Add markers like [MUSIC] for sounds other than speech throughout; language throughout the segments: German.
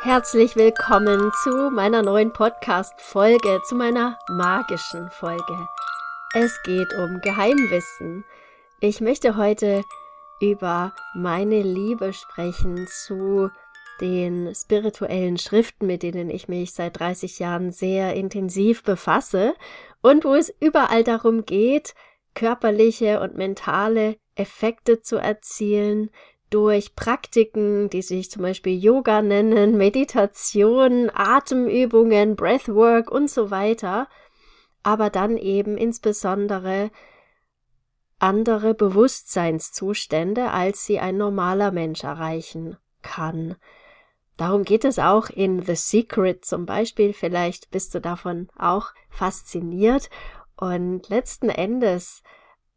Herzlich willkommen zu meiner neuen Podcast-Folge, zu meiner magischen Folge. Es geht um Geheimwissen. Ich möchte heute über meine Liebe sprechen zu den spirituellen Schriften, mit denen ich mich seit 30 Jahren sehr intensiv befasse und wo es überall darum geht, körperliche und mentale Effekte zu erzielen, durch Praktiken, die sich zum Beispiel Yoga nennen, Meditation, Atemübungen, Breathwork und so weiter, aber dann eben insbesondere andere Bewusstseinszustände, als sie ein normaler Mensch erreichen kann. Darum geht es auch in The Secret zum Beispiel. Vielleicht bist du davon auch fasziniert. Und letzten Endes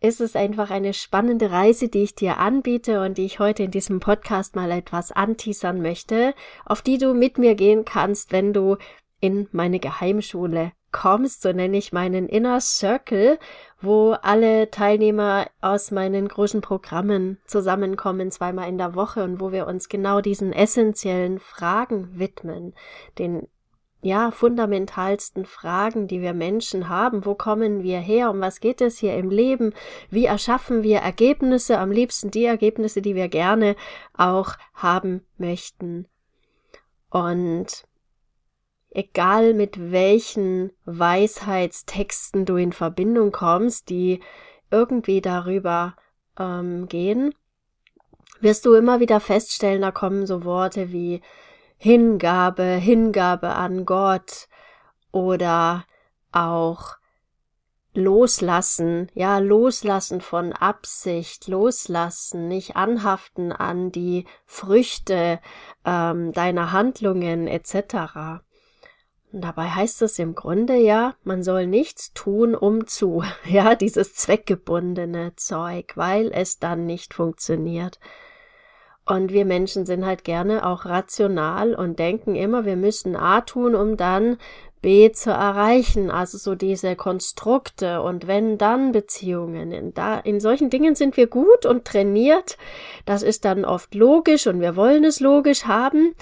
ist es einfach eine spannende Reise, die ich dir anbiete und die ich heute in diesem Podcast mal etwas anteasern möchte, auf die du mit mir gehen kannst, wenn du in meine Geheimschule kommst, so nenne ich meinen Inner Circle, wo alle Teilnehmer aus meinen großen Programmen zusammenkommen, zweimal in der Woche und wo wir uns genau diesen essentiellen Fragen widmen, den ja, fundamentalsten Fragen, die wir Menschen haben. Wo kommen wir her? Um was geht es hier im Leben? Wie erschaffen wir Ergebnisse? Am liebsten die Ergebnisse, die wir gerne auch haben möchten. Und egal mit welchen Weisheitstexten du in Verbindung kommst, die irgendwie darüber ähm, gehen, wirst du immer wieder feststellen, da kommen so Worte wie Hingabe, Hingabe an Gott oder auch Loslassen, ja, Loslassen von Absicht, Loslassen, nicht anhaften an die Früchte ähm, deiner Handlungen etc. Und dabei heißt es im Grunde ja, man soll nichts tun, um zu, [LAUGHS] ja, dieses zweckgebundene Zeug, weil es dann nicht funktioniert. Und wir Menschen sind halt gerne auch rational und denken immer, wir müssen A tun, um dann B zu erreichen. Also so diese Konstrukte und wenn dann Beziehungen. In, da, in solchen Dingen sind wir gut und trainiert. Das ist dann oft logisch und wir wollen es logisch haben.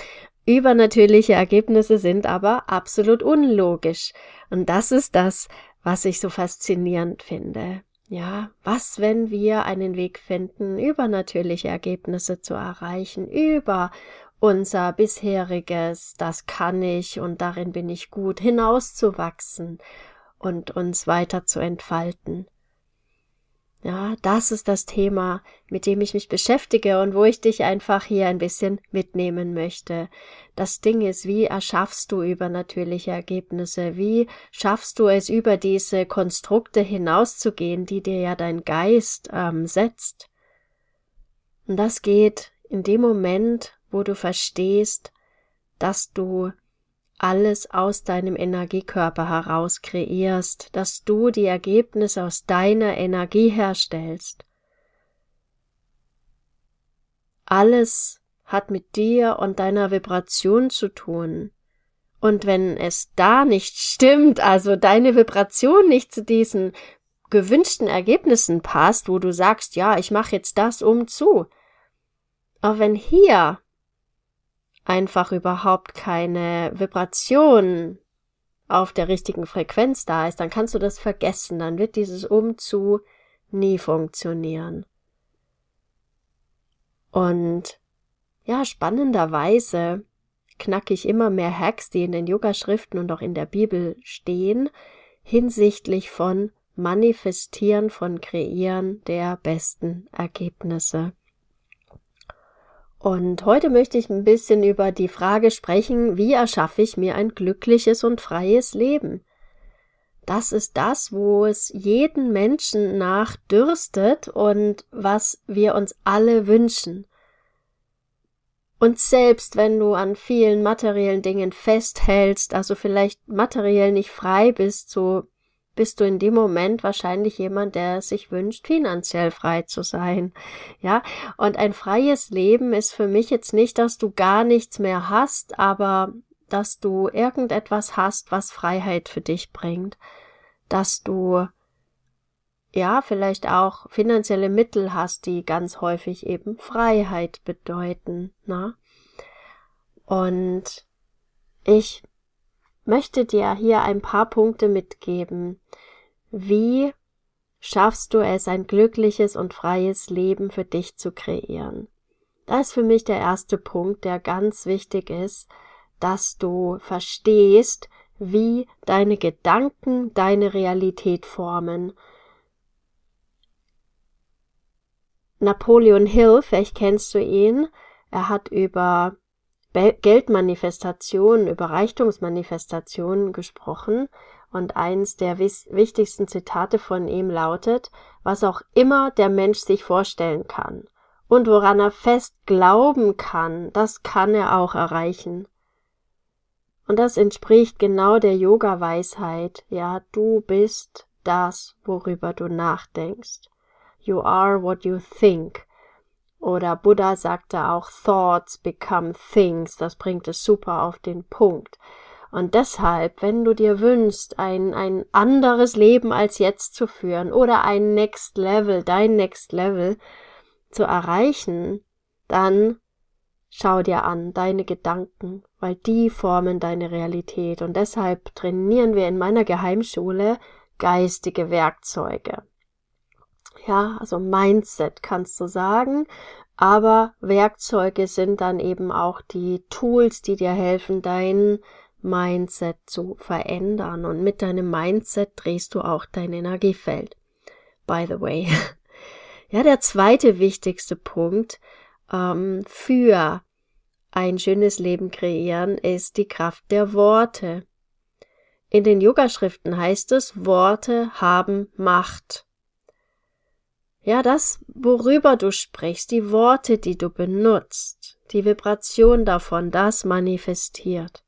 Übernatürliche Ergebnisse sind aber absolut unlogisch. Und das ist das, was ich so faszinierend finde. Ja, was, wenn wir einen Weg finden, übernatürliche Ergebnisse zu erreichen, über unser bisheriges, das kann ich und darin bin ich gut, hinauszuwachsen und uns weiter zu entfalten. Ja, das ist das Thema, mit dem ich mich beschäftige und wo ich dich einfach hier ein bisschen mitnehmen möchte. Das Ding ist, wie erschaffst du übernatürliche Ergebnisse? Wie schaffst du es, über diese Konstrukte hinauszugehen, die dir ja dein Geist ähm, setzt? Und das geht in dem Moment, wo du verstehst, dass du alles aus deinem Energiekörper heraus kreierst, dass du die Ergebnisse aus deiner Energie herstellst. Alles hat mit dir und deiner Vibration zu tun. Und wenn es da nicht stimmt, also deine Vibration nicht zu diesen gewünschten Ergebnissen passt, wo du sagst, ja, ich mache jetzt das um zu. Aber wenn hier einfach überhaupt keine Vibration auf der richtigen Frequenz da ist, dann kannst du das vergessen, dann wird dieses Umzu nie funktionieren. Und ja, spannenderweise knacke ich immer mehr Hacks, die in den Yoga-Schriften und auch in der Bibel stehen, hinsichtlich von Manifestieren, von Kreieren der besten Ergebnisse. Und heute möchte ich ein bisschen über die Frage sprechen, wie erschaffe ich mir ein glückliches und freies Leben? Das ist das, wo es jeden Menschen nach dürstet und was wir uns alle wünschen. Und selbst wenn du an vielen materiellen Dingen festhältst, also vielleicht materiell nicht frei bist, so bist du in dem Moment wahrscheinlich jemand, der sich wünscht, finanziell frei zu sein. Ja, und ein freies Leben ist für mich jetzt nicht, dass du gar nichts mehr hast, aber dass du irgendetwas hast, was Freiheit für dich bringt, dass du ja, vielleicht auch finanzielle Mittel hast, die ganz häufig eben Freiheit bedeuten, ne? Und ich möchte dir hier ein paar Punkte mitgeben. Wie schaffst du es, ein glückliches und freies Leben für dich zu kreieren? Das ist für mich der erste Punkt, der ganz wichtig ist, dass du verstehst, wie deine Gedanken deine Realität formen. Napoleon Hill, vielleicht kennst du ihn, er hat über Geldmanifestationen, über Reichtumsmanifestationen gesprochen und eins der wichtigsten Zitate von ihm lautet, was auch immer der Mensch sich vorstellen kann und woran er fest glauben kann, das kann er auch erreichen. Und das entspricht genau der Yoga-Weisheit, ja, du bist das, worüber du nachdenkst. You are what you think. Oder Buddha sagte auch, Thoughts become things. Das bringt es super auf den Punkt. Und deshalb, wenn du dir wünschst, ein, ein anderes Leben als jetzt zu führen oder ein Next Level, dein Next Level zu erreichen, dann schau dir an deine Gedanken, weil die formen deine Realität. Und deshalb trainieren wir in meiner Geheimschule geistige Werkzeuge ja, also Mindset kannst du sagen, aber Werkzeuge sind dann eben auch die Tools, die dir helfen, dein Mindset zu verändern. Und mit deinem Mindset drehst du auch dein Energiefeld. By the way. [LAUGHS] Ja, der zweite wichtigste Punkt ähm, für ein schönes Leben kreieren ist die Kraft der Worte. In den Yogaschriften heißt es, Worte haben Macht. Ja, das, worüber du sprichst, die Worte, die du benutzt, die Vibration davon, das manifestiert.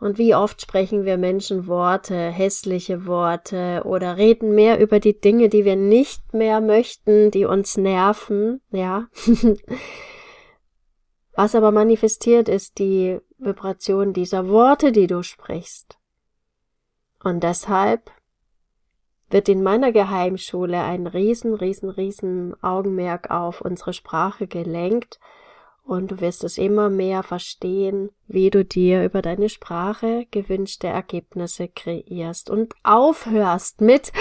Und wie oft sprechen wir Menschen Worte, hässliche Worte oder reden mehr über die Dinge, die wir nicht mehr möchten, die uns nerven, ja. [LAUGHS] Was aber manifestiert ist die Vibration dieser Worte, die du sprichst. Und deshalb wird in meiner Geheimschule ein riesen, riesen, riesen Augenmerk auf unsere Sprache gelenkt und du wirst es immer mehr verstehen, wie du dir über deine Sprache gewünschte Ergebnisse kreierst und aufhörst mit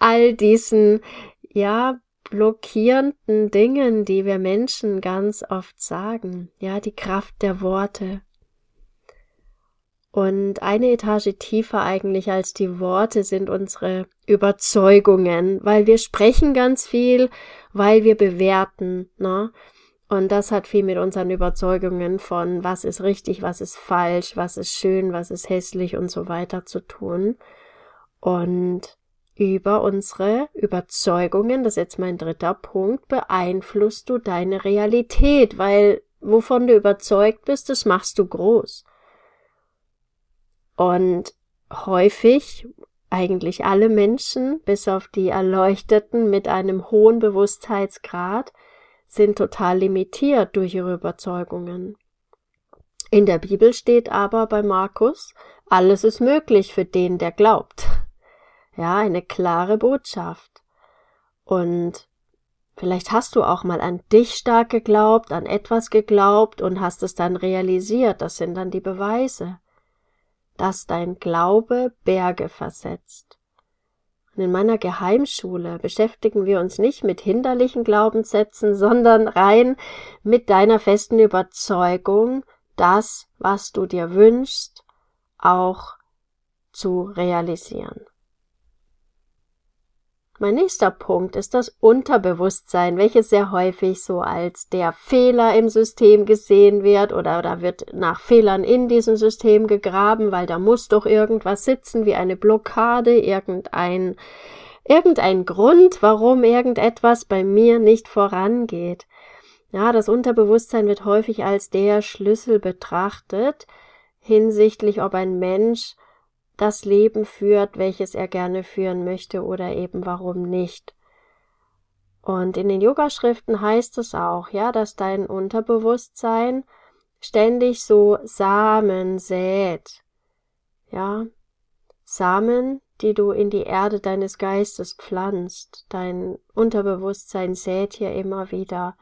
all diesen, ja, blockierenden Dingen, die wir Menschen ganz oft sagen. Ja, die Kraft der Worte, und eine Etage tiefer eigentlich als die Worte sind unsere Überzeugungen, weil wir sprechen ganz viel, weil wir bewerten, ne? Und das hat viel mit unseren Überzeugungen von, was ist richtig, was ist falsch, was ist schön, was ist hässlich und so weiter zu tun. Und über unsere Überzeugungen, das ist jetzt mein dritter Punkt, beeinflusst du deine Realität, weil wovon du überzeugt bist, das machst du groß. Und häufig, eigentlich alle Menschen, bis auf die Erleuchteten mit einem hohen Bewusstheitsgrad, sind total limitiert durch ihre Überzeugungen. In der Bibel steht aber bei Markus, alles ist möglich für den, der glaubt. Ja, eine klare Botschaft. Und vielleicht hast du auch mal an dich stark geglaubt, an etwas geglaubt und hast es dann realisiert. Das sind dann die Beweise dass dein Glaube Berge versetzt. Und in meiner Geheimschule beschäftigen wir uns nicht mit hinderlichen Glaubenssätzen, [LAUGHS] sondern rein mit deiner festen Überzeugung, das, was du dir wünschst, auch zu realisieren. Mein nächster Punkt ist das Unterbewusstsein, welches sehr häufig so als der Fehler im System gesehen wird oder da wird nach Fehlern in diesem System gegraben, weil da muss doch irgendwas sitzen wie eine Blockade, irgendein irgendein Grund, warum irgendetwas bei mir nicht vorangeht. Ja, das Unterbewusstsein wird häufig als der Schlüssel betrachtet hinsichtlich, ob ein Mensch das Leben führt, welches er gerne führen möchte oder eben warum nicht. Und in den Yogaschriften heißt es auch, ja, dass dein Unterbewusstsein ständig so Samen sät. Ja, Samen, die du in die Erde deines Geistes pflanzt. Dein Unterbewusstsein sät hier immer wieder.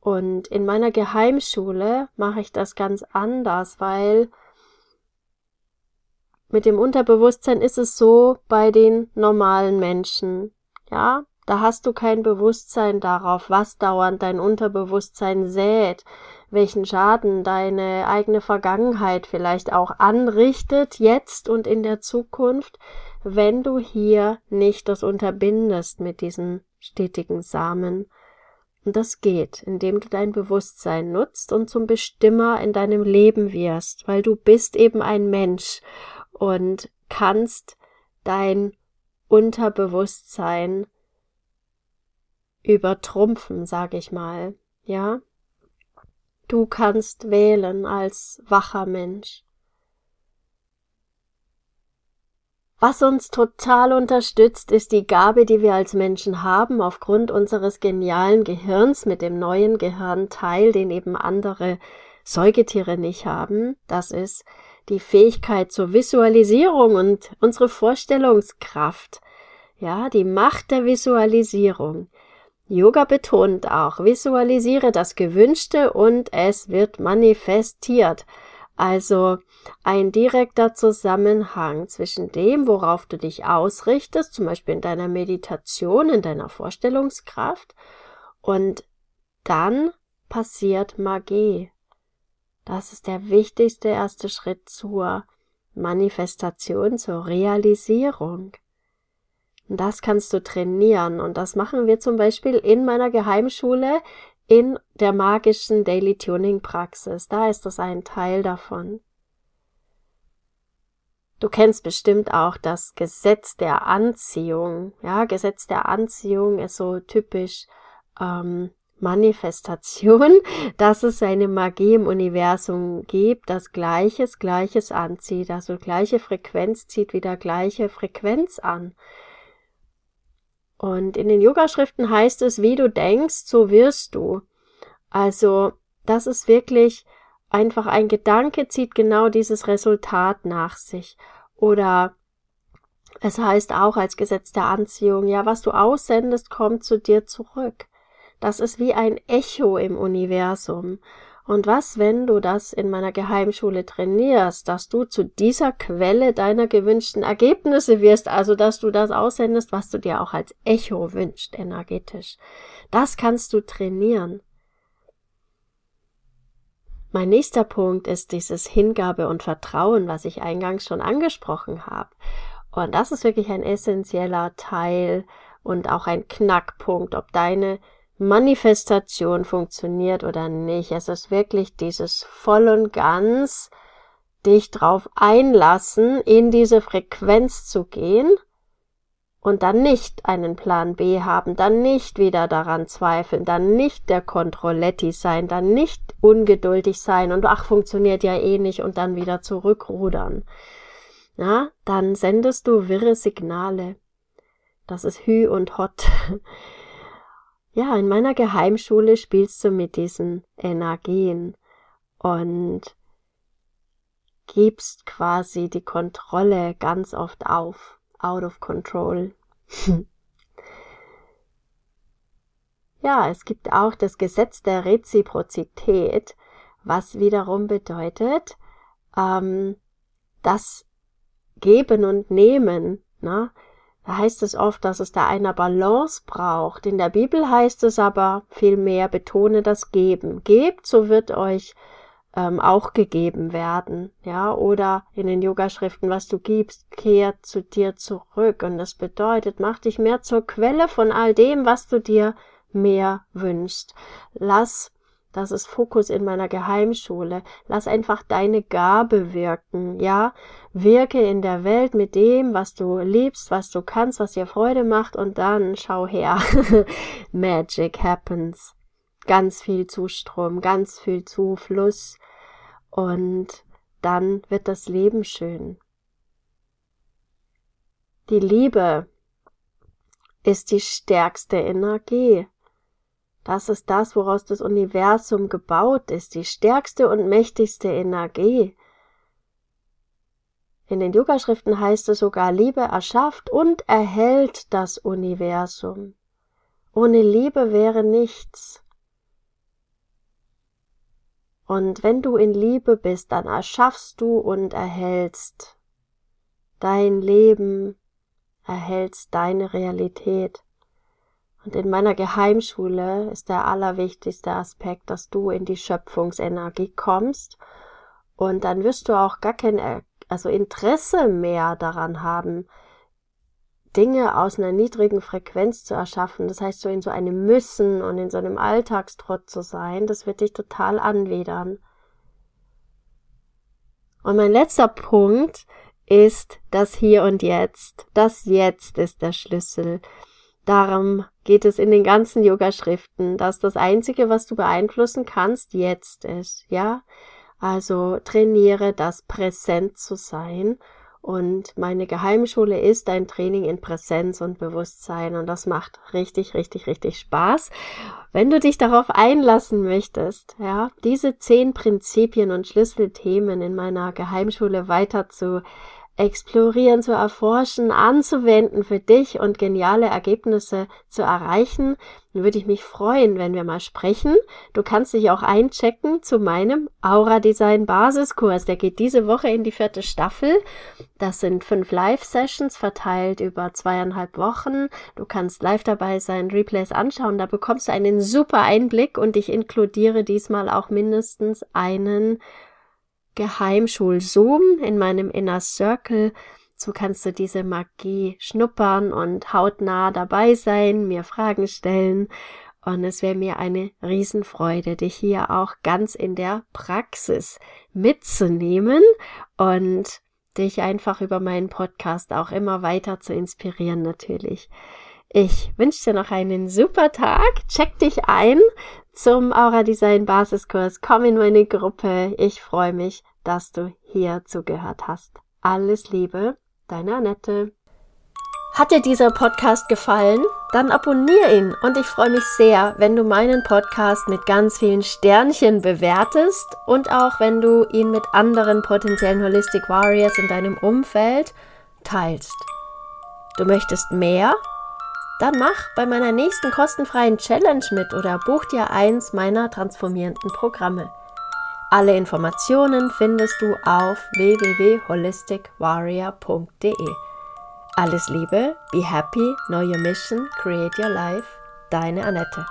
Und in meiner Geheimschule mache ich das ganz anders, weil mit dem Unterbewusstsein ist es so bei den normalen Menschen. Ja, da hast du kein Bewusstsein darauf, was dauernd dein Unterbewusstsein sät, welchen Schaden deine eigene Vergangenheit vielleicht auch anrichtet, jetzt und in der Zukunft, wenn du hier nicht das unterbindest mit diesen stetigen Samen. Und das geht, indem du dein Bewusstsein nutzt und zum Bestimmer in deinem Leben wirst, weil du bist eben ein Mensch und kannst dein Unterbewusstsein übertrumpfen, sag ich mal, ja? Du kannst wählen als wacher Mensch. Was uns total unterstützt, ist die Gabe, die wir als Menschen haben, aufgrund unseres genialen Gehirns mit dem neuen Gehirnteil, den eben andere Säugetiere nicht haben. Das ist die Fähigkeit zur Visualisierung und unsere Vorstellungskraft. Ja, die Macht der Visualisierung. Yoga betont auch, visualisiere das Gewünschte und es wird manifestiert. Also ein direkter Zusammenhang zwischen dem, worauf du dich ausrichtest, zum Beispiel in deiner Meditation, in deiner Vorstellungskraft, und dann passiert Magie. Das ist der wichtigste erste Schritt zur Manifestation, zur Realisierung. Und das kannst du trainieren. Und das machen wir zum Beispiel in meiner Geheimschule in der magischen Daily Tuning Praxis. Da ist das ein Teil davon. Du kennst bestimmt auch das Gesetz der Anziehung. Ja, Gesetz der Anziehung ist so typisch ähm, Manifestation, dass es eine Magie im Universum gibt, dass Gleiches Gleiches anzieht, also gleiche Frequenz zieht wieder gleiche Frequenz an. Und in den Yoga-Schriften heißt es, wie du denkst, so wirst du. Also, das ist wirklich einfach ein Gedanke zieht genau dieses Resultat nach sich. Oder es heißt auch als Gesetz der Anziehung, ja, was du aussendest, kommt zu dir zurück. Das ist wie ein Echo im Universum. Und was, wenn du das in meiner Geheimschule trainierst, dass du zu dieser Quelle deiner gewünschten Ergebnisse wirst, also dass du das aussendest, was du dir auch als Echo wünschst, energetisch. Das kannst du trainieren. Mein nächster Punkt ist dieses Hingabe und Vertrauen, was ich eingangs schon angesprochen habe. Und das ist wirklich ein essentieller Teil und auch ein Knackpunkt, ob deine Manifestation funktioniert oder nicht. Es ist wirklich dieses voll und ganz dich drauf einlassen, in diese Frequenz zu gehen und dann nicht einen Plan B haben, dann nicht wieder daran zweifeln, dann nicht der Kontrolletti sein, dann nicht ungeduldig sein und ach, funktioniert ja eh nicht und dann wieder zurückrudern. Ja, dann sendest du wirre Signale. Das ist Hü und Hot. [LAUGHS] ja, in meiner Geheimschule spielst du mit diesen Energien und gibst quasi die Kontrolle ganz oft auf, out of control. [LAUGHS] ja, es gibt auch das Gesetz der Reziprozität, was wiederum bedeutet, ähm, das Geben und Nehmen, ne? Da heißt es oft, dass es da eine Balance braucht. In der Bibel heißt es aber vielmehr, betone das Geben. Gebt, so wird euch ähm, auch gegeben werden. Ja, oder in den Yogaschriften, was du gibst, kehrt zu dir zurück. Und das bedeutet, mach dich mehr zur Quelle von all dem, was du dir mehr wünschst. Lass das ist Fokus in meiner Geheimschule. Lass einfach deine Gabe wirken, ja? Wirke in der Welt mit dem, was du liebst, was du kannst, was dir Freude macht und dann schau her. [LAUGHS] Magic happens. Ganz viel Zustrom, ganz viel Zufluss und dann wird das Leben schön. Die Liebe ist die stärkste Energie. Das ist das, woraus das Universum gebaut ist, die stärkste und mächtigste Energie. In den Yoga-Schriften heißt es sogar, Liebe erschafft und erhält das Universum. Ohne Liebe wäre nichts. Und wenn du in Liebe bist, dann erschaffst du und erhältst. dein Leben erhältst, deine Realität. Und in meiner Geheimschule ist der allerwichtigste Aspekt, dass du in die Schöpfungsenergie kommst und dann wirst du auch gar kein also Interesse mehr daran haben, Dinge aus einer niedrigen Frequenz zu erschaffen. Das heißt, so in so einem Müssen und in so einem Alltagstrott zu sein, das wird dich total anwidern. Und mein letzter Punkt ist das Hier und Jetzt. Das Jetzt ist der Schlüssel. Darum geht es in den ganzen Yoga-Schriften, dass das Einzige, was du beeinflussen kannst, jetzt ist, ja? Also trainiere das präsent zu sein und meine Geheimschule ist ein Training in Präsenz und Bewusstsein und das macht richtig, richtig, richtig Spaß. Wenn du dich darauf einlassen möchtest, ja, diese zehn Prinzipien und Schlüsselthemen in meiner Geheimschule weiter zu explorieren, zu erforschen, anzuwenden für dich und geniale Ergebnisse zu erreichen, dann würde ich mich freuen, wenn wir mal sprechen. Du kannst dich auch einchecken zu meinem Aura Design Basiskurs. Der geht diese Woche in die vierte Staffel. Das sind fünf Live-Sessions verteilt über zweieinhalb Wochen. Du kannst live dabei sein, Replays anschauen. Da bekommst du einen super Einblick und ich inkludiere diesmal auch mindestens einen Geheimschul-Zoom in meinem Inner Circle. So kannst du diese Magie schnuppern und hautnah dabei sein, mir Fragen stellen. Und es wäre mir eine Riesenfreude, dich hier auch ganz in der Praxis mitzunehmen und dich einfach über meinen Podcast auch immer weiter zu inspirieren natürlich. Ich wünsche dir noch einen super Tag. Check dich ein zum Aura Design Basiskurs. Komm in meine Gruppe. Ich freue mich, dass du hier zugehört hast. Alles Liebe, deine Annette. Hat dir dieser Podcast gefallen? Dann abonniere ihn und ich freue mich sehr, wenn du meinen Podcast mit ganz vielen Sternchen bewertest und auch wenn du ihn mit anderen potenziellen Holistic Warriors in deinem Umfeld teilst. Du möchtest mehr? Dann mach bei meiner nächsten kostenfreien Challenge mit oder buch dir eins meiner transformierenden Programme. Alle Informationen findest du auf www.holisticwarrior.de. Alles Liebe, be happy, know your mission, create your life. Deine Annette.